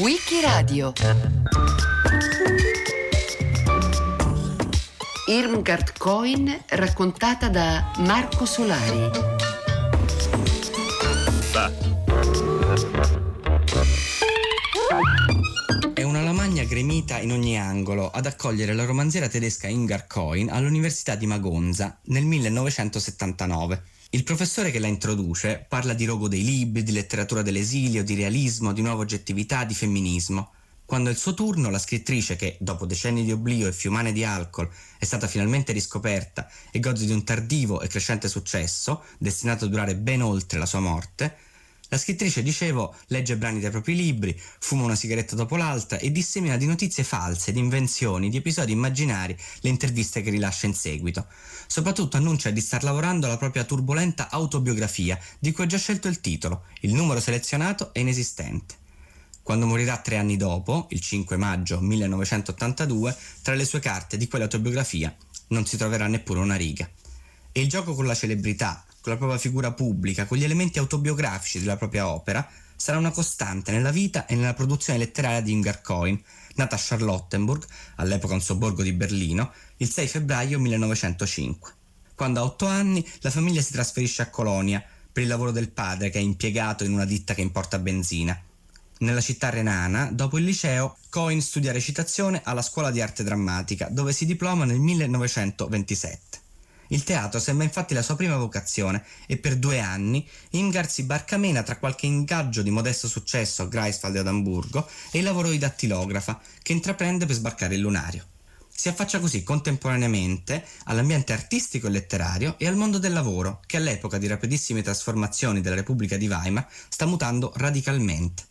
Wikiradio Irmgard Coin raccontata da Marco Solari. In ogni angolo ad accogliere la romanziera tedesca Ingar Coin all'Università di Magonza nel 1979. Il professore che la introduce parla di rogo dei libri, di letteratura dell'esilio, di realismo, di nuova oggettività, di femminismo. Quando è il suo turno, la scrittrice, che dopo decenni di oblio e fiumane di alcol è stata finalmente riscoperta e gode di un tardivo e crescente successo, destinato a durare ben oltre la sua morte, la scrittrice, dicevo, legge brani dai propri libri, fuma una sigaretta dopo l'altra e dissemina di notizie false, di invenzioni, di episodi immaginari le interviste che rilascia in seguito. Soprattutto annuncia di star lavorando alla propria turbolenta autobiografia, di cui ha già scelto il titolo. Il numero selezionato è inesistente. Quando morirà tre anni dopo, il 5 maggio 1982, tra le sue carte di quell'autobiografia non si troverà neppure una riga. E il gioco con la celebrità, con la propria figura pubblica, con gli elementi autobiografici della propria opera, sarà una costante nella vita e nella produzione letteraria di Ingar Coin, nata a Charlottenburg, all'epoca un sobborgo di Berlino, il 6 febbraio 1905. Quando a otto anni la famiglia si trasferisce a Colonia per il lavoro del padre che è impiegato in una ditta che importa benzina nella città renana, dopo il liceo, Cohen studia recitazione alla scuola di arte drammatica, dove si diploma nel 1927. Il teatro sembra infatti la sua prima vocazione e per due anni Imgar si barcamena tra qualche ingaggio di modesto successo a Greifswald e ad Amburgo e il lavoro di dattilografa che intraprende per sbarcare il lunario. Si affaccia così contemporaneamente all'ambiente artistico e letterario e al mondo del lavoro, che all'epoca di rapidissime trasformazioni della Repubblica di Weimar sta mutando radicalmente.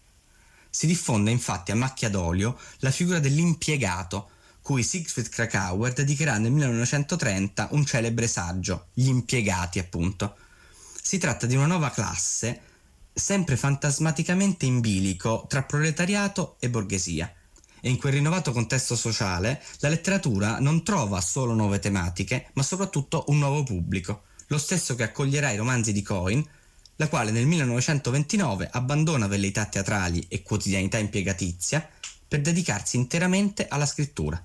Si diffonde infatti a macchia d'olio la figura dell'impiegato, cui Siegfried Krakauer dedicherà nel 1930 un celebre saggio, Gli impiegati appunto. Si tratta di una nuova classe, sempre fantasmaticamente in bilico tra proletariato e borghesia. E in quel rinnovato contesto sociale la letteratura non trova solo nuove tematiche, ma soprattutto un nuovo pubblico, lo stesso che accoglierà i romanzi di Cohen la quale nel 1929 abbandona velleità teatrali e quotidianità impiegatizia per dedicarsi interamente alla scrittura.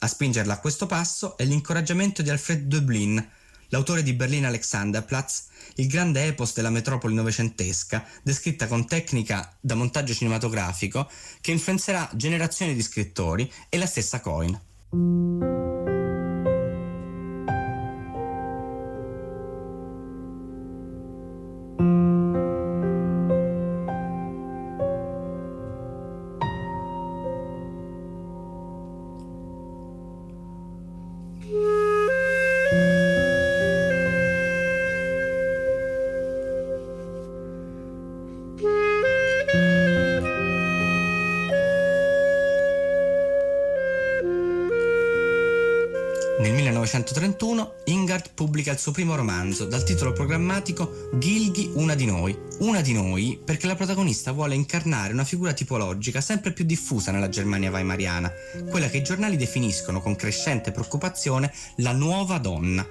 A spingerla a questo passo è l'incoraggiamento di Alfred Döblin, l'autore di Berlin Alexanderplatz, il grande epos della metropoli novecentesca, descritta con tecnica da montaggio cinematografico che influenzerà generazioni di scrittori e la stessa Cohen. Pubblica il suo primo romanzo dal titolo programmatico Gilghi Una di noi. Una di noi perché la protagonista vuole incarnare una figura tipologica sempre più diffusa nella Germania weimariana, quella che i giornali definiscono con crescente preoccupazione la nuova donna.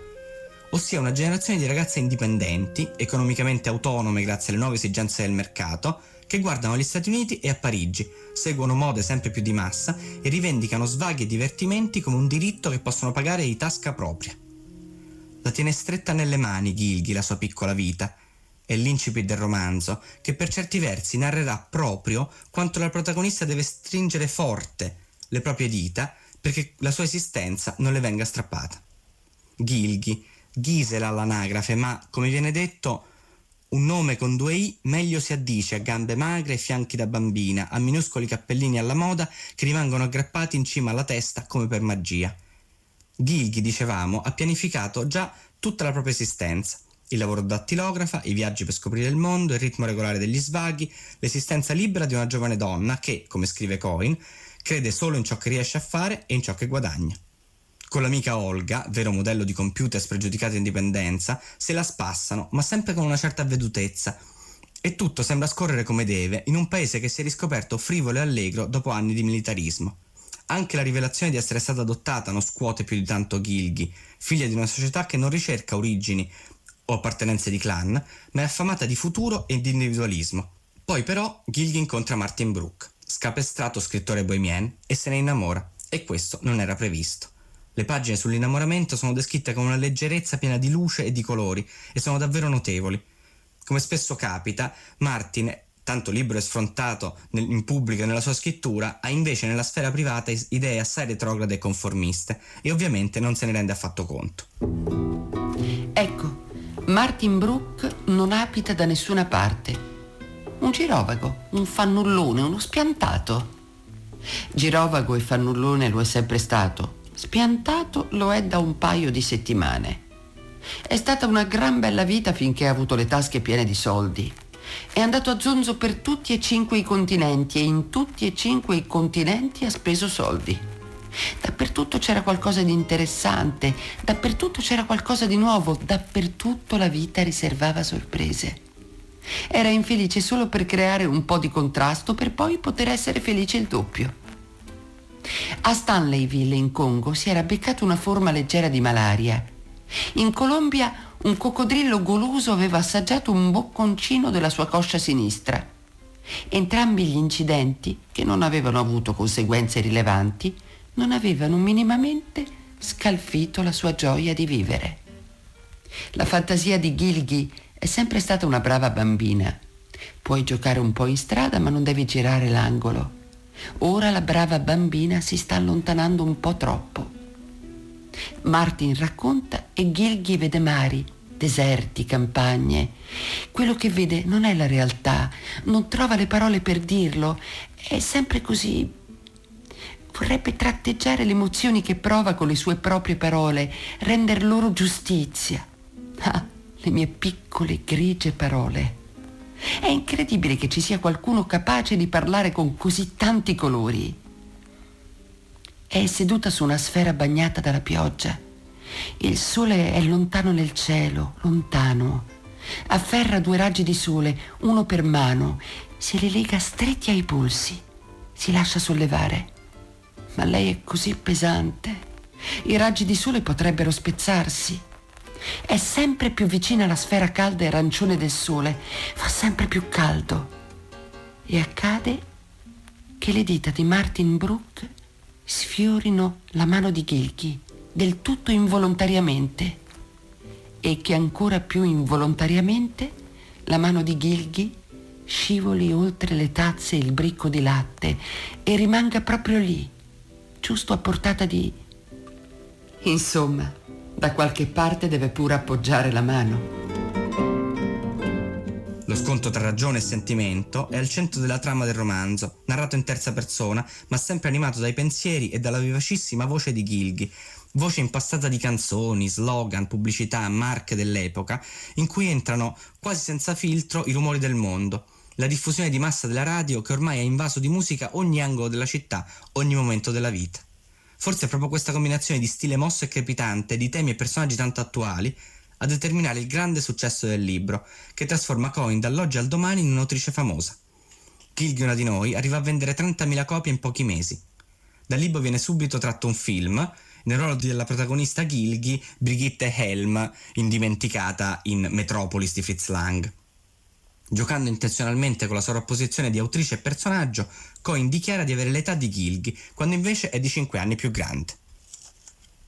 Ossia una generazione di ragazze indipendenti, economicamente autonome grazie alle nuove esigenze del mercato, che guardano agli Stati Uniti e a Parigi, seguono mode sempre più di massa e rivendicano svaghi e divertimenti come un diritto che possono pagare di tasca propria. La tiene stretta nelle mani Gilghi la sua piccola vita. È l'incipit del romanzo che per certi versi narrerà proprio quanto la protagonista deve stringere forte le proprie dita perché la sua esistenza non le venga strappata. Gilghi, Gisela all'anagrafe, ma come viene detto un nome con due i meglio si addice a gambe magre e fianchi da bambina, a minuscoli cappellini alla moda che rimangono aggrappati in cima alla testa come per magia. Gilghi, dicevamo, ha pianificato già tutta la propria esistenza. Il lavoro dattilografa, i viaggi per scoprire il mondo, il ritmo regolare degli svaghi, l'esistenza libera di una giovane donna che, come scrive Cohen, crede solo in ciò che riesce a fare e in ciò che guadagna. Con l'amica Olga, vero modello di computer spregiudicata indipendenza, se la spassano, ma sempre con una certa avvedutezza. E tutto sembra scorrere come deve in un paese che si è riscoperto frivolo e allegro dopo anni di militarismo. Anche la rivelazione di essere stata adottata non scuote più di tanto Gilghi, figlia di una società che non ricerca origini o appartenenze di clan, ma è affamata di futuro e di individualismo. Poi però Gilghi incontra Martin Brooke, scapestrato scrittore bohemien, e se ne innamora, e questo non era previsto. Le pagine sull'innamoramento sono descritte con una leggerezza piena di luce e di colori e sono davvero notevoli. Come spesso capita, Martin, tanto libero e sfrontato nel, in pubblico e nella sua scrittura, ha invece nella sfera privata idee assai retrograde e conformiste e ovviamente non se ne rende affatto conto. Ecco, Martin Brooke non abita da nessuna parte un girovago, un fannullone, uno spiantato. Girovago e fannullone lo è sempre stato, spiantato lo è da un paio di settimane. È stata una gran bella vita finché ha avuto le tasche piene di soldi. È andato a zonzo per tutti e cinque i continenti e in tutti e cinque i continenti ha speso soldi. Dappertutto c'era qualcosa di interessante, dappertutto c'era qualcosa di nuovo, dappertutto la vita riservava sorprese. Era infelice solo per creare un po' di contrasto per poi poter essere felice il doppio. A Stanleyville in Congo si era beccato una forma leggera di malaria. In Colombia un coccodrillo goloso aveva assaggiato un bocconcino della sua coscia sinistra. Entrambi gli incidenti, che non avevano avuto conseguenze rilevanti, non avevano minimamente scalfito la sua gioia di vivere. La fantasia di Gilghi è sempre stata una brava bambina. Puoi giocare un po' in strada ma non devi girare l'angolo. Ora la brava bambina si sta allontanando un po' troppo. Martin racconta e Gilghi vede mari, deserti, campagne. Quello che vede non è la realtà, non trova le parole per dirlo, è sempre così. Vorrebbe tratteggiare le emozioni che prova con le sue proprie parole, render loro giustizia. Ah, le mie piccole grigie parole. È incredibile che ci sia qualcuno capace di parlare con così tanti colori. È seduta su una sfera bagnata dalla pioggia. Il sole è lontano nel cielo, lontano. Afferra due raggi di sole, uno per mano, se li lega stretti ai polsi. Si lascia sollevare. Ma lei è così pesante. I raggi di sole potrebbero spezzarsi. È sempre più vicina alla sfera calda e arancione del sole, fa sempre più caldo. E accade che le dita di Martin Brooke sfiorino la mano di Gilkey del tutto involontariamente e che ancora più involontariamente la mano di Gilghi scivoli oltre le tazze e il bricco di latte e rimanga proprio lì, giusto a portata di... Insomma, da qualche parte deve pure appoggiare la mano. Scontro tra ragione e sentimento è al centro della trama del romanzo, narrato in terza persona, ma sempre animato dai pensieri e dalla vivacissima voce di Gilghi, voce impastata di canzoni, slogan, pubblicità, marche dell'epoca, in cui entrano quasi senza filtro i rumori del mondo, la diffusione di massa della radio che ormai ha invaso di musica ogni angolo della città, ogni momento della vita. Forse è proprio questa combinazione di stile mosso e crepitante, di temi e personaggi tanto attuali, a determinare il grande successo del libro, che trasforma Coin dall'oggi al domani in un'autrice famosa. Gilghi una di noi arriva a vendere 30.000 copie in pochi mesi. Dal libro viene subito tratto un film, nel ruolo della protagonista Gilghi, Brigitte Helm, indimenticata in Metropolis di Fritz Lang. Giocando intenzionalmente con la sovrapposizione di autrice e personaggio, Coin dichiara di avere l'età di Gilghi, quando invece è di 5 anni più grande.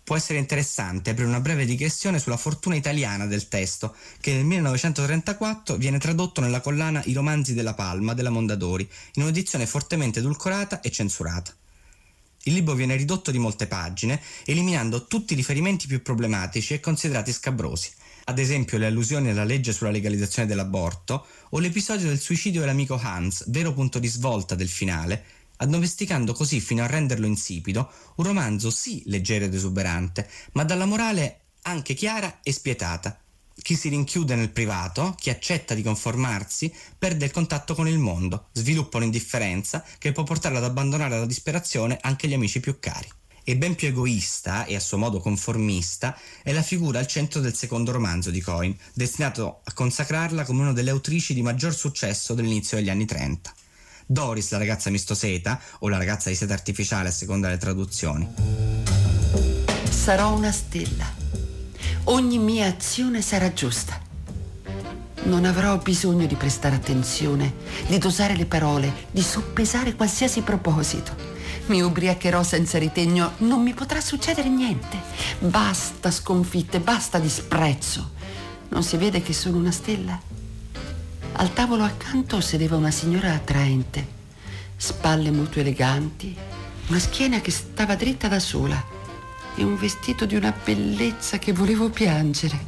Può essere interessante aprire una breve digressione sulla fortuna italiana del testo, che nel 1934 viene tradotto nella collana I romanzi della Palma della Mondadori, in un'edizione fortemente edulcorata e censurata. Il libro viene ridotto di molte pagine, eliminando tutti i riferimenti più problematici e considerati scabrosi, ad esempio le allusioni alla legge sulla legalizzazione dell'aborto o l'episodio del suicidio dell'amico Hans, vero punto di svolta del finale, addomesticando così fino a renderlo insipido un romanzo sì leggero ed esuberante, ma dalla morale anche chiara e spietata. Chi si rinchiude nel privato, chi accetta di conformarsi, perde il contatto con il mondo, sviluppa un'indifferenza che può portare ad abbandonare alla disperazione anche gli amici più cari e ben più egoista e a suo modo conformista è la figura al centro del secondo romanzo di Coin, destinato a consacrarla come una delle autrici di maggior successo dell'inizio degli anni 30. Doris, la ragazza mistoseta, o la ragazza di seta artificiale a seconda delle traduzioni. Sarò una stella. Ogni mia azione sarà giusta. Non avrò bisogno di prestare attenzione, di dosare le parole, di soppesare qualsiasi proposito. Mi ubriacherò senza ritegno, non mi potrà succedere niente. Basta sconfitte, basta disprezzo. Non si vede che sono una stella? Al tavolo accanto sedeva una signora attraente, spalle molto eleganti, una schiena che stava dritta da sola e un vestito di una bellezza che volevo piangere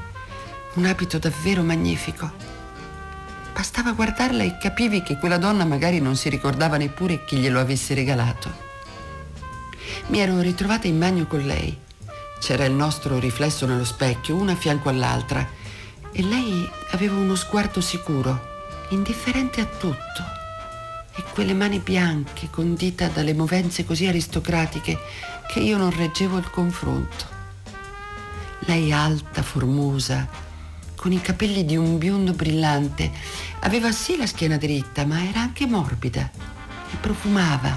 un abito davvero magnifico. Bastava guardarla e capivi che quella donna magari non si ricordava neppure chi glielo avesse regalato. Mi ero ritrovata in bagno con lei. C'era il nostro riflesso nello specchio, una a fianco all'altra, e lei aveva uno sguardo sicuro, indifferente a tutto. E quelle mani bianche, condita dalle movenze così aristocratiche, che io non reggevo il confronto. Lei alta, formosa, con i capelli di un biondo brillante. Aveva sì la schiena dritta, ma era anche morbida e profumava,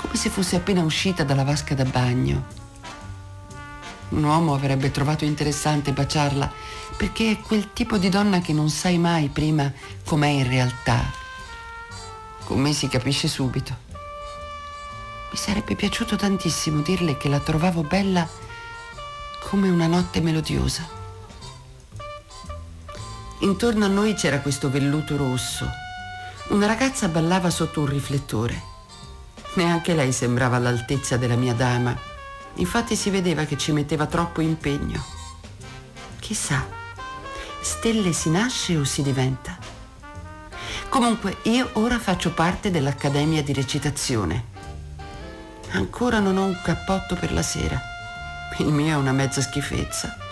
come se fosse appena uscita dalla vasca da bagno. Un uomo avrebbe trovato interessante baciarla perché è quel tipo di donna che non sai mai prima com'è in realtà. Con me si capisce subito. Mi sarebbe piaciuto tantissimo dirle che la trovavo bella come una notte melodiosa. Intorno a noi c'era questo velluto rosso. Una ragazza ballava sotto un riflettore. Neanche lei sembrava all'altezza della mia dama. Infatti si vedeva che ci metteva troppo impegno. Chissà, stelle si nasce o si diventa? Comunque io ora faccio parte dell'Accademia di recitazione. Ancora non ho un cappotto per la sera. Il mio è una mezza schifezza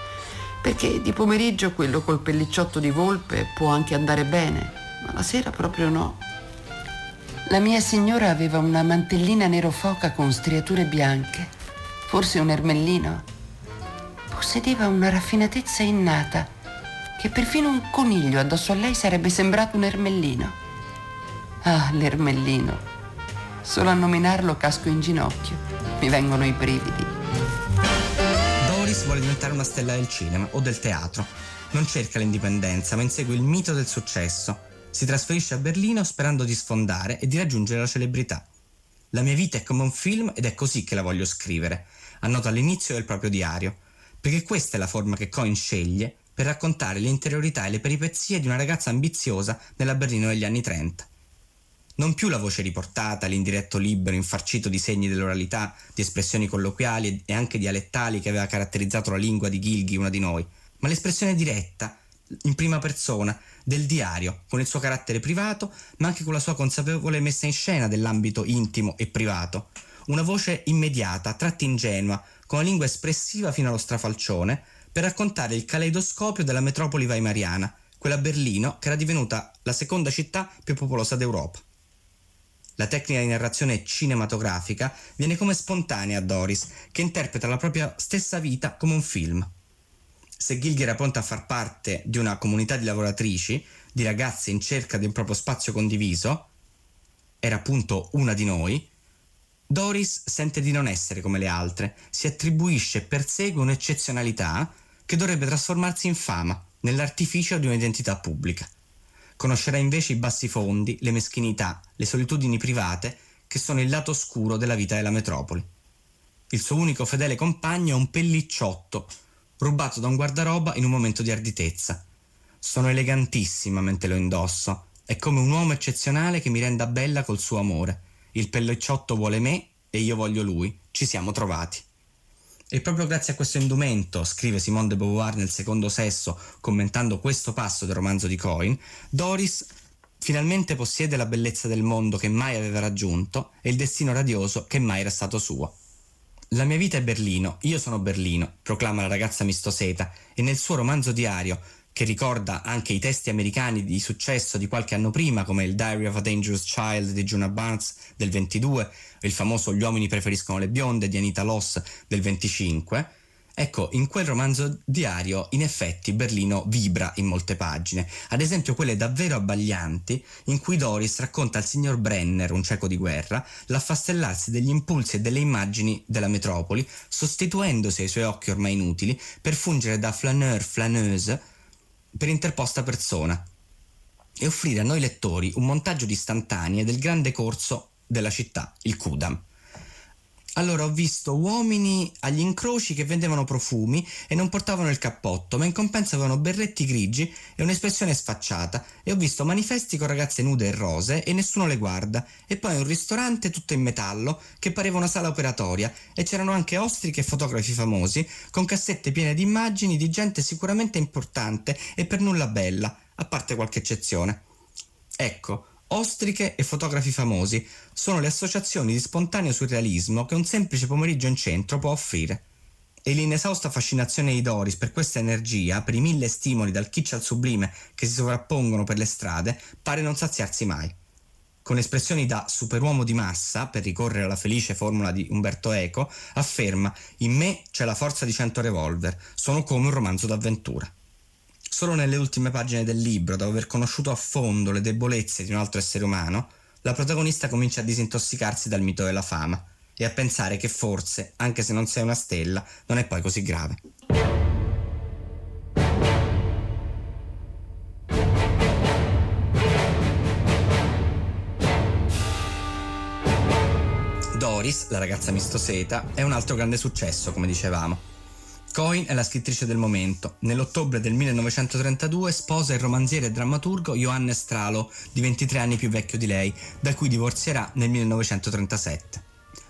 perché di pomeriggio quello col pellicciotto di volpe può anche andare bene, ma la sera proprio no. La mia signora aveva una mantellina nero foca con striature bianche, forse un ermellino. Possedeva una raffinatezza innata che perfino un coniglio addosso a lei sarebbe sembrato un ermellino. Ah, l'ermellino. Solo a nominarlo casco in ginocchio. Mi vengono i brividi. Doris vuole diventare una stella del cinema o del teatro. Non cerca l'indipendenza, ma insegue il mito del successo. Si trasferisce a Berlino sperando di sfondare e di raggiungere la celebrità. La mia vita è come un film ed è così che la voglio scrivere, annota all'inizio del proprio diario, perché questa è la forma che Cohen sceglie per raccontare l'interiorità e le peripezie di una ragazza ambiziosa nella Berlino degli anni 30. Non più la voce riportata, l'indiretto libero, infarcito di segni dell'oralità, di espressioni colloquiali e anche dialettali che aveva caratterizzato la lingua di Gilghi, una di noi, ma l'espressione diretta, in prima persona, del diario, con il suo carattere privato, ma anche con la sua consapevole messa in scena dell'ambito intimo e privato. Una voce immediata, tratti ingenua, con una lingua espressiva fino allo strafalcione, per raccontare il caleidoscopio della metropoli weimariana, quella Berlino che era divenuta la seconda città più popolosa d'Europa. La tecnica di narrazione cinematografica viene come spontanea a Doris, che interpreta la propria stessa vita come un film. Se Gilghi era pronta a far parte di una comunità di lavoratrici, di ragazze in cerca di un proprio spazio condiviso, era appunto una di noi, Doris sente di non essere come le altre, si attribuisce e persegue un'eccezionalità che dovrebbe trasformarsi in fama, nell'artificio di un'identità pubblica. Conoscerà invece i bassi fondi, le meschinità, le solitudini private che sono il lato oscuro della vita della metropoli. Il suo unico fedele compagno è un pellicciotto, rubato da un guardaroba in un momento di arditezza. Sono elegantissima mentre lo indosso. È come un uomo eccezionale che mi renda bella col suo amore. Il pellicciotto vuole me e io voglio lui. Ci siamo trovati. E proprio grazie a questo indumento, scrive Simone de Beauvoir nel secondo sesso, commentando questo passo del romanzo di Coin, Doris finalmente possiede la bellezza del mondo che mai aveva raggiunto e il destino radioso che mai era stato suo. La mia vita è Berlino, io sono Berlino, proclama la ragazza mistoseta, e nel suo romanzo diario, che ricorda anche i testi americani di successo di qualche anno prima, come il Diary of a Dangerous Child di Jonah Barnes del 22, il famoso Gli uomini preferiscono le bionde di Anita Loss del 25, Ecco, in quel romanzo diario, in effetti, Berlino vibra in molte pagine, ad esempio quelle davvero abbaglianti, in cui Doris racconta al signor Brenner, un cieco di guerra, l'affastellarsi degli impulsi e delle immagini della metropoli, sostituendosi ai suoi occhi ormai inutili per fungere da flaneur, flaneuse, per interposta persona. e offrire a noi lettori un montaggio di istantanee del grande corso della città, il Kudam. Allora ho visto uomini agli incroci che vendevano profumi e non portavano il cappotto, ma in compenso avevano berretti grigi e un'espressione sfacciata. E ho visto manifesti con ragazze nude e rose e nessuno le guarda. E poi un ristorante tutto in metallo che pareva una sala operatoria. E c'erano anche ostriche e fotografi famosi con cassette piene di immagini di gente sicuramente importante e per nulla bella, a parte qualche eccezione. Ecco, Ostriche e fotografi famosi sono le associazioni di spontaneo surrealismo che un semplice pomeriggio in centro può offrire. E l'inesausta fascinazione di Doris per questa energia, per i mille stimoli dal kitsch al sublime che si sovrappongono per le strade, pare non saziarsi mai. Con espressioni da superuomo di massa, per ricorrere alla felice formula di Umberto Eco, afferma: In me c'è la forza di cento revolver, sono come un romanzo d'avventura. Solo nelle ultime pagine del libro, dopo aver conosciuto a fondo le debolezze di un altro essere umano, la protagonista comincia a disintossicarsi dal mito della fama e a pensare che forse, anche se non sei una stella, non è poi così grave. Doris, la ragazza mistoseta, è un altro grande successo, come dicevamo. Cohen è la scrittrice del momento. Nell'ottobre del 1932 sposa il romanziere e drammaturgo Johannes Stralo, di 23 anni più vecchio di lei, da cui divorzierà nel 1937.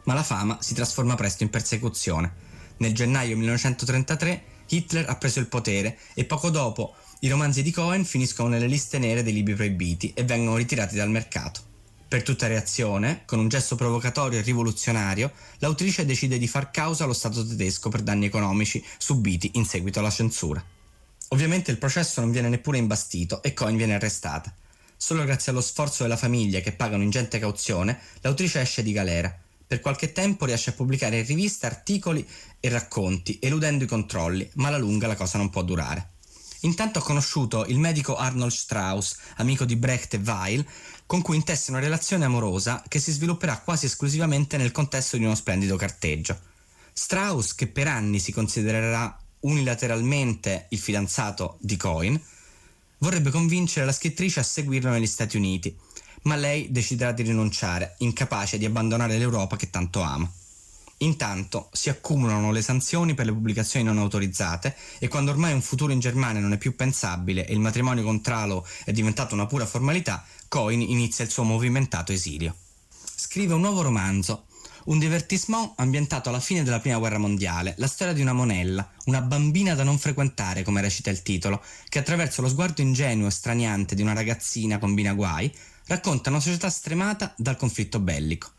Ma la fama si trasforma presto in persecuzione. Nel gennaio 1933 Hitler ha preso il potere e poco dopo i romanzi di Cohen finiscono nelle liste nere dei libri proibiti e vengono ritirati dal mercato. Per tutta reazione, con un gesto provocatorio e rivoluzionario, l'autrice decide di far causa allo Stato tedesco per danni economici subiti in seguito alla censura. Ovviamente il processo non viene neppure imbastito e Cohen viene arrestata. Solo grazie allo sforzo della famiglia che paga un'ingente cauzione, l'autrice esce di galera. Per qualche tempo riesce a pubblicare in rivista articoli e racconti, eludendo i controlli, ma alla lunga la cosa non può durare. Intanto ho conosciuto il medico Arnold Strauss, amico di Brecht e Weil, con cui intesse una relazione amorosa che si svilupperà quasi esclusivamente nel contesto di uno splendido carteggio. Strauss, che per anni si considererà unilateralmente il fidanzato di Cohen, vorrebbe convincere la scrittrice a seguirlo negli Stati Uniti, ma lei deciderà di rinunciare, incapace di abbandonare l'Europa che tanto ama. Intanto si accumulano le sanzioni per le pubblicazioni non autorizzate e quando ormai un futuro in Germania non è più pensabile e il matrimonio con Tralo è diventato una pura formalità, Cohen inizia il suo movimentato esilio. Scrive un nuovo romanzo, un divertissement ambientato alla fine della Prima Guerra Mondiale, la storia di una monella, una bambina da non frequentare, come recita il titolo, che attraverso lo sguardo ingenuo e straniante di una ragazzina combina guai, racconta una società stremata dal conflitto bellico.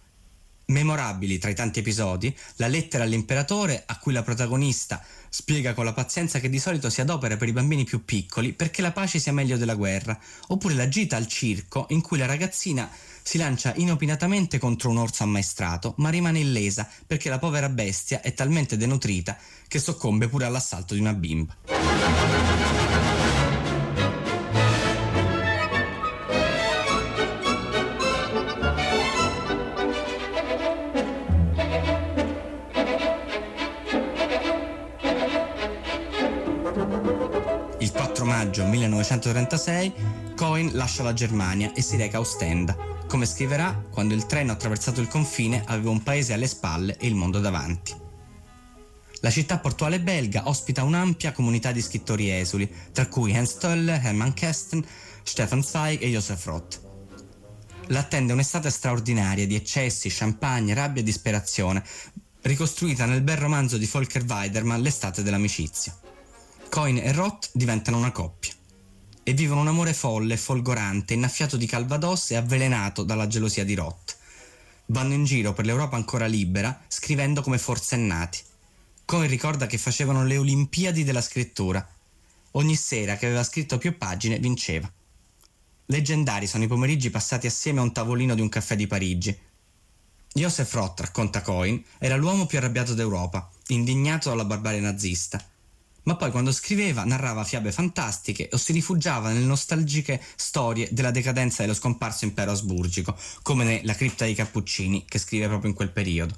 Memorabili tra i tanti episodi, la lettera all'imperatore a cui la protagonista spiega con la pazienza che di solito si adopera per i bambini più piccoli perché la pace sia meglio della guerra, oppure la gita al circo in cui la ragazzina si lancia inopinatamente contro un orso ammaestrato, ma rimane illesa perché la povera bestia è talmente denutrita che soccombe pure all'assalto di una bimba. 1936 Cohen lascia la Germania e si reca a Ostenda. Come scriverà, quando il treno ha attraversato il confine aveva un paese alle spalle e il mondo davanti. La città portuale belga ospita un'ampia comunità di scrittori esuli, tra cui Hans Stoller, Hermann Kästen, Stefan Zweig e Josef Roth. L'attende un'estate straordinaria di eccessi, champagne, rabbia e disperazione, ricostruita nel bel romanzo di Volker Weidermann L'estate dell'amicizia. Coin e Roth diventano una coppia e vivono un amore folle, folgorante, innaffiato di calvados e avvelenato dalla gelosia di Roth. Vanno in giro per l'Europa ancora libera, scrivendo come forsennati. Coin ricorda che facevano le Olimpiadi della scrittura. Ogni sera che aveva scritto più pagine vinceva. Leggendari sono i pomeriggi passati assieme a un tavolino di un caffè di Parigi. Joseph Roth, racconta Coin, era l'uomo più arrabbiato d'Europa, indignato dalla barbarie nazista ma poi quando scriveva narrava fiabe fantastiche o si rifugiava nelle nostalgiche storie della decadenza dello scomparso impero asburgico, come ne cripta dei Cappuccini, che scrive proprio in quel periodo.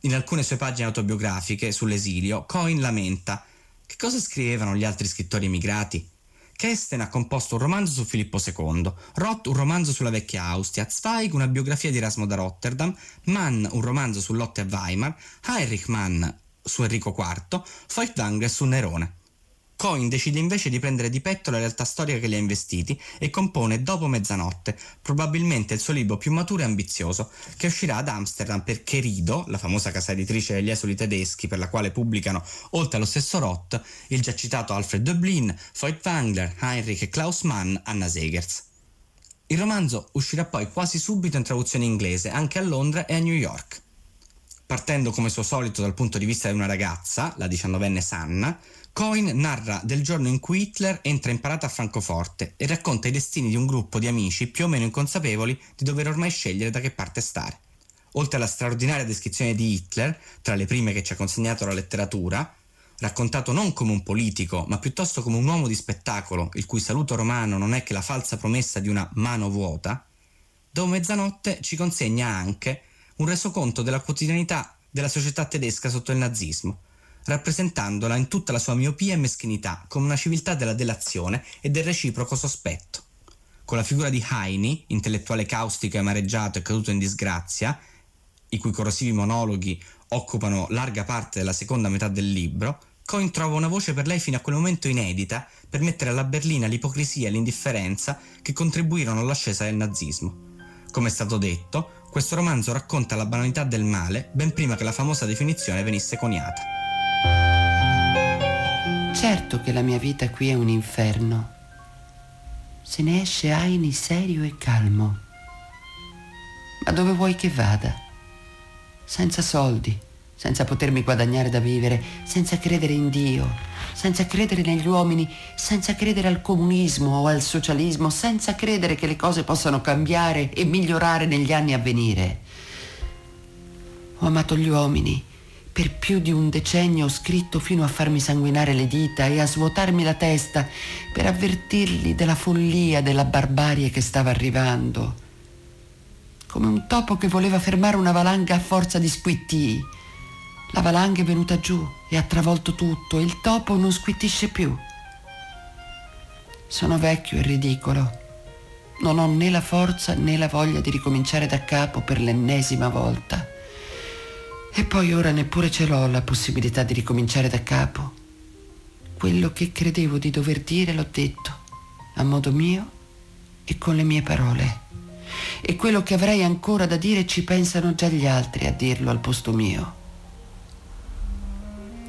In alcune sue pagine autobiografiche sull'esilio, Cohen lamenta che cosa scrivevano gli altri scrittori emigrati? Kesten ha composto un romanzo su Filippo II, Roth un romanzo sulla vecchia Austria, Zweig una biografia di Erasmo da Rotterdam, Mann un romanzo su Lotte a Weimar, Heinrich Mann su Enrico IV, Feuchtwanger su Nerone. Coin decide invece di prendere di petto la realtà storica che li ha investiti e compone Dopo mezzanotte, probabilmente il suo libro più maturo e ambizioso, che uscirà ad Amsterdam per Querido, la famosa casa editrice degli esuli tedeschi per la quale pubblicano, oltre allo stesso Roth, il già citato Alfred Döblin, Feuchtwanger, Heinrich e Klaus Mann, Anna Segers. Il romanzo uscirà poi quasi subito in traduzione inglese anche a Londra e a New York. Partendo come suo solito dal punto di vista di una ragazza, la diciannovenne Sanna, Coin narra del giorno in cui Hitler entra in parata a Francoforte e racconta i destini di un gruppo di amici più o meno inconsapevoli di dover ormai scegliere da che parte stare. Oltre alla straordinaria descrizione di Hitler, tra le prime che ci ha consegnato la letteratura, raccontato non come un politico, ma piuttosto come un uomo di spettacolo, il cui saluto romano non è che la falsa promessa di una mano vuota, Dopo mezzanotte ci consegna anche un resoconto della quotidianità della società tedesca sotto il nazismo, rappresentandola in tutta la sua miopia e meschinità come una civiltà della delazione e del reciproco sospetto. Con la figura di Heine, intellettuale caustico e amareggiato e caduto in disgrazia, i cui corrosivi monologhi occupano larga parte della seconda metà del libro, Coin trova una voce per lei fino a quel momento inedita per mettere alla berlina l'ipocrisia e l'indifferenza che contribuirono all'ascesa del nazismo. Come è stato detto, questo romanzo racconta la banalità del male ben prima che la famosa definizione venisse coniata. Certo che la mia vita qui è un inferno. Se ne esce Aini serio e calmo. Ma dove vuoi che vada? Senza soldi, senza potermi guadagnare da vivere, senza credere in Dio, senza credere negli uomini, senza credere al comunismo o al socialismo, senza credere che le cose possano cambiare e migliorare negli anni a venire. Ho amato gli uomini per più di un decennio ho scritto fino a farmi sanguinare le dita e a svuotarmi la testa per avvertirli della follia, della barbarie che stava arrivando. Come un topo che voleva fermare una valanga a forza di squittii. La valanga è venuta giù e ha travolto tutto e il topo non squittisce più. Sono vecchio e ridicolo. Non ho né la forza né la voglia di ricominciare da capo per l'ennesima volta. E poi ora neppure ce l'ho la possibilità di ricominciare da capo. Quello che credevo di dover dire l'ho detto, a modo mio e con le mie parole. E quello che avrei ancora da dire ci pensano già gli altri a dirlo al posto mio.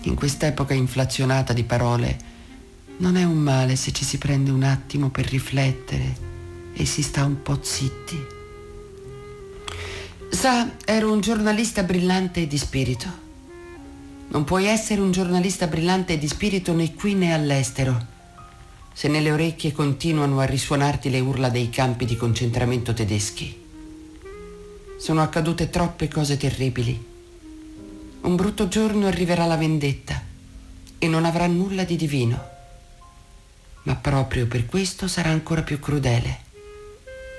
In quest'epoca inflazionata di parole, non è un male se ci si prende un attimo per riflettere e si sta un po' zitti. Sa, ero un giornalista brillante e di spirito. Non puoi essere un giornalista brillante e di spirito né qui né all'estero, se nelle orecchie continuano a risuonarti le urla dei campi di concentramento tedeschi. Sono accadute troppe cose terribili. Un brutto giorno arriverà la vendetta e non avrà nulla di divino. Ma proprio per questo sarà ancora più crudele,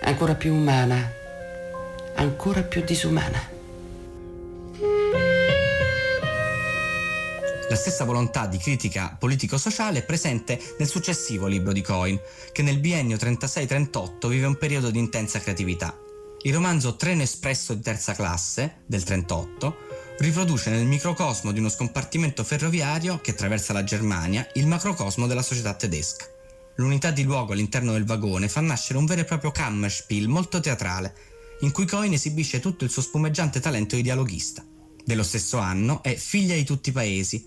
ancora più umana ancora più disumana. La stessa volontà di critica politico-sociale è presente nel successivo libro di Coin, che nel biennio 36-38 vive un periodo di intensa creatività. Il romanzo Treno espresso di terza classe, del 38, riproduce nel microcosmo di uno scompartimento ferroviario che attraversa la Germania il macrocosmo della società tedesca. L'unità di luogo all'interno del vagone fa nascere un vero e proprio Kammerspiel molto teatrale, in cui Coin esibisce tutto il suo spumeggiante talento di dialoghista. Dello stesso anno è Figlia di tutti i paesi,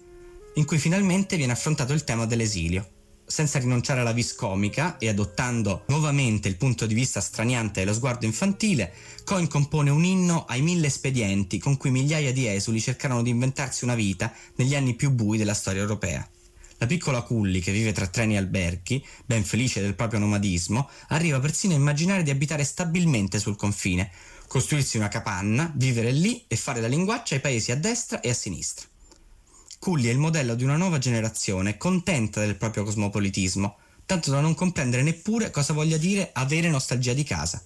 in cui finalmente viene affrontato il tema dell'esilio. Senza rinunciare alla vis comica e adottando nuovamente il punto di vista straniante dello sguardo infantile, Coin compone un inno ai mille espedienti con cui migliaia di esuli cercarono di inventarsi una vita negli anni più bui della storia europea. La piccola Cully, che vive tra treni e alberghi, ben felice del proprio nomadismo, arriva persino a immaginare di abitare stabilmente sul confine, costruirsi una capanna, vivere lì e fare da linguaccia ai paesi a destra e a sinistra. Cully è il modello di una nuova generazione contenta del proprio cosmopolitismo, tanto da non comprendere neppure cosa voglia dire avere nostalgia di casa.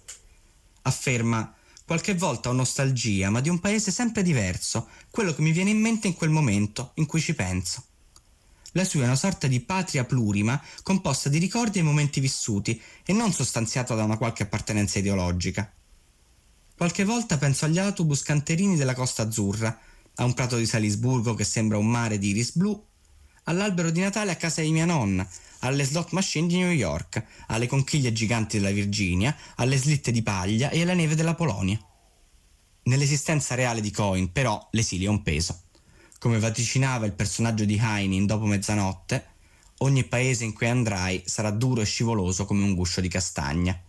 Afferma Qualche volta ho nostalgia, ma di un paese sempre diverso, quello che mi viene in mente in quel momento in cui ci penso. La sua è una sorta di patria plurima composta di ricordi e momenti vissuti e non sostanziata da una qualche appartenenza ideologica. Qualche volta penso agli autobus canterini della Costa Azzurra, a un prato di Salisburgo che sembra un mare di iris blu, all'albero di Natale a casa di mia nonna, alle slot machine di New York, alle conchiglie giganti della Virginia, alle slitte di paglia e alla neve della Polonia. Nell'esistenza reale di Coin, però, l'esilio ha un peso. Come vaticinava il personaggio di Heine in Dopo mezzanotte, ogni paese in cui andrai sarà duro e scivoloso come un guscio di castagna.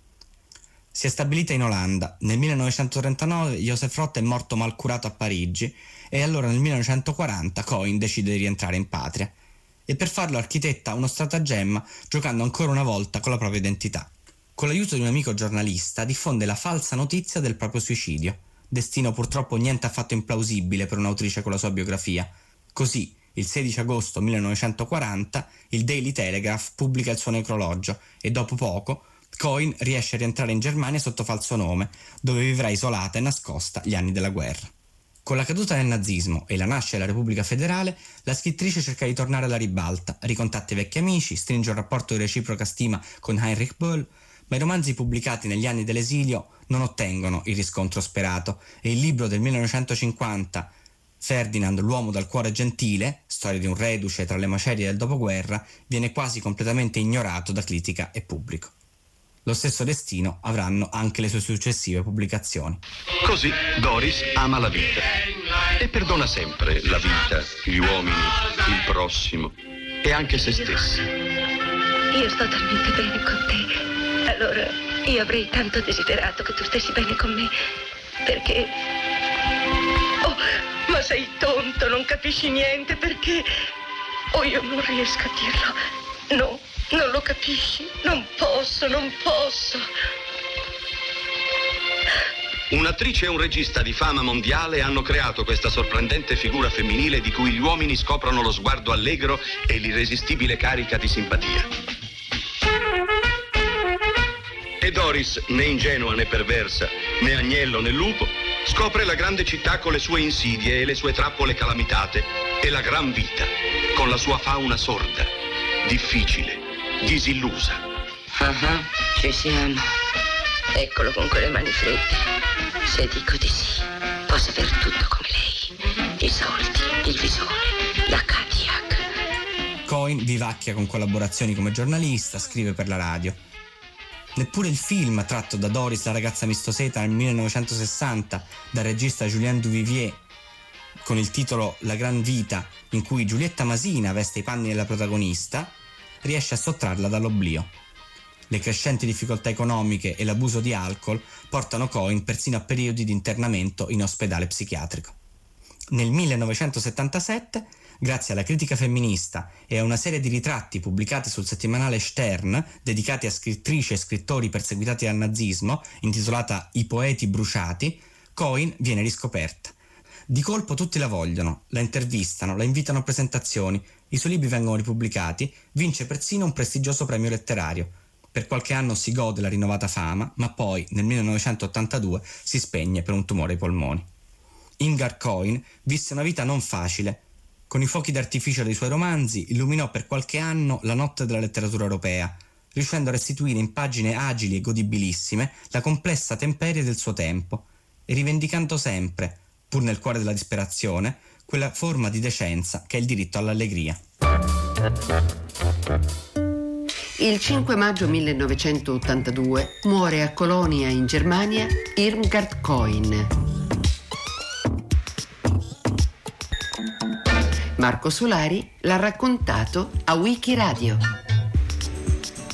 Si è stabilita in Olanda. Nel 1939 Joseph Roth è morto malcurato a Parigi e allora nel 1940 Coin decide di rientrare in patria. E per farlo architetta uno stratagemma giocando ancora una volta con la propria identità. Con l'aiuto di un amico giornalista diffonde la falsa notizia del proprio suicidio. Destino purtroppo niente affatto implausibile per un'autrice con la sua biografia. Così, il 16 agosto 1940, il Daily Telegraph pubblica il suo necrologio e dopo poco Coin riesce a rientrare in Germania sotto falso nome, dove vivrà isolata e nascosta gli anni della guerra. Con la caduta del nazismo e la nascita della Repubblica Federale, la scrittrice cerca di tornare alla ribalta, ricontatta i vecchi amici, stringe un rapporto di reciproca stima con Heinrich Böll, ma i romanzi pubblicati negli anni dell'esilio non ottengono il riscontro sperato e il libro del 1950 Ferdinand, l'uomo dal cuore gentile, storia di un reduce tra le macerie del dopoguerra, viene quasi completamente ignorato da critica e pubblico. Lo stesso destino avranno anche le sue successive pubblicazioni. Così Doris ama la vita e perdona sempre la vita, gli uomini, il prossimo e anche se stessa. Io sto talmente bene con te. Allora, io avrei tanto desiderato che tu stessi bene con me. Perché... Oh, ma sei tonto, non capisci niente perché... Oh, io non riesco a dirlo. No. Non lo capisci? Non posso, non posso. Un'attrice e un regista di fama mondiale hanno creato questa sorprendente figura femminile di cui gli uomini scoprono lo sguardo allegro e l'irresistibile carica di simpatia. E Doris, né ingenua né perversa, né agnello né lupo, scopre la grande città con le sue insidie e le sue trappole calamitate e la gran vita, con la sua fauna sorda, difficile, disillusa. Ah, uh-huh, ci siamo. Eccolo con quelle mani fredde. Se dico di sì, posso aver tutto come lei. I soldi, il visone, la Cadillac. Coin vivacchia con collaborazioni come giornalista, scrive per la radio. Neppure il film tratto da Doris, la ragazza mistoseta nel 1960 dal regista Julien Duvivier con il titolo La gran vita, in cui Giulietta Masina veste i panni della protagonista, riesce a sottrarla dall'oblio. Le crescenti difficoltà economiche e l'abuso di alcol portano Cohen persino a periodi di internamento in ospedale psichiatrico. Nel 1977, grazie alla critica femminista e a una serie di ritratti pubblicati sul settimanale Stern, dedicati a scrittrici e scrittori perseguitati dal nazismo, intitolata I poeti bruciati, Cohen viene riscoperta. Di colpo tutti la vogliono, la intervistano, la invitano a presentazioni, i suoi libri vengono ripubblicati, vince persino un prestigioso premio letterario. Per qualche anno si gode la rinnovata fama, ma poi, nel 1982, si spegne per un tumore ai polmoni. Ingar Coin visse una vita non facile. Con i fuochi d'artificio dei suoi romanzi, illuminò per qualche anno la notte della letteratura europea, riuscendo a restituire in pagine agili e godibilissime la complessa temperie del suo tempo, e rivendicando sempre, pur nel cuore della disperazione, quella forma di decenza che è il diritto all'allegria. Il 5 maggio 1982 muore a Colonia in Germania Irmgard Coin. Marco Solari l'ha raccontato a Wikiradio.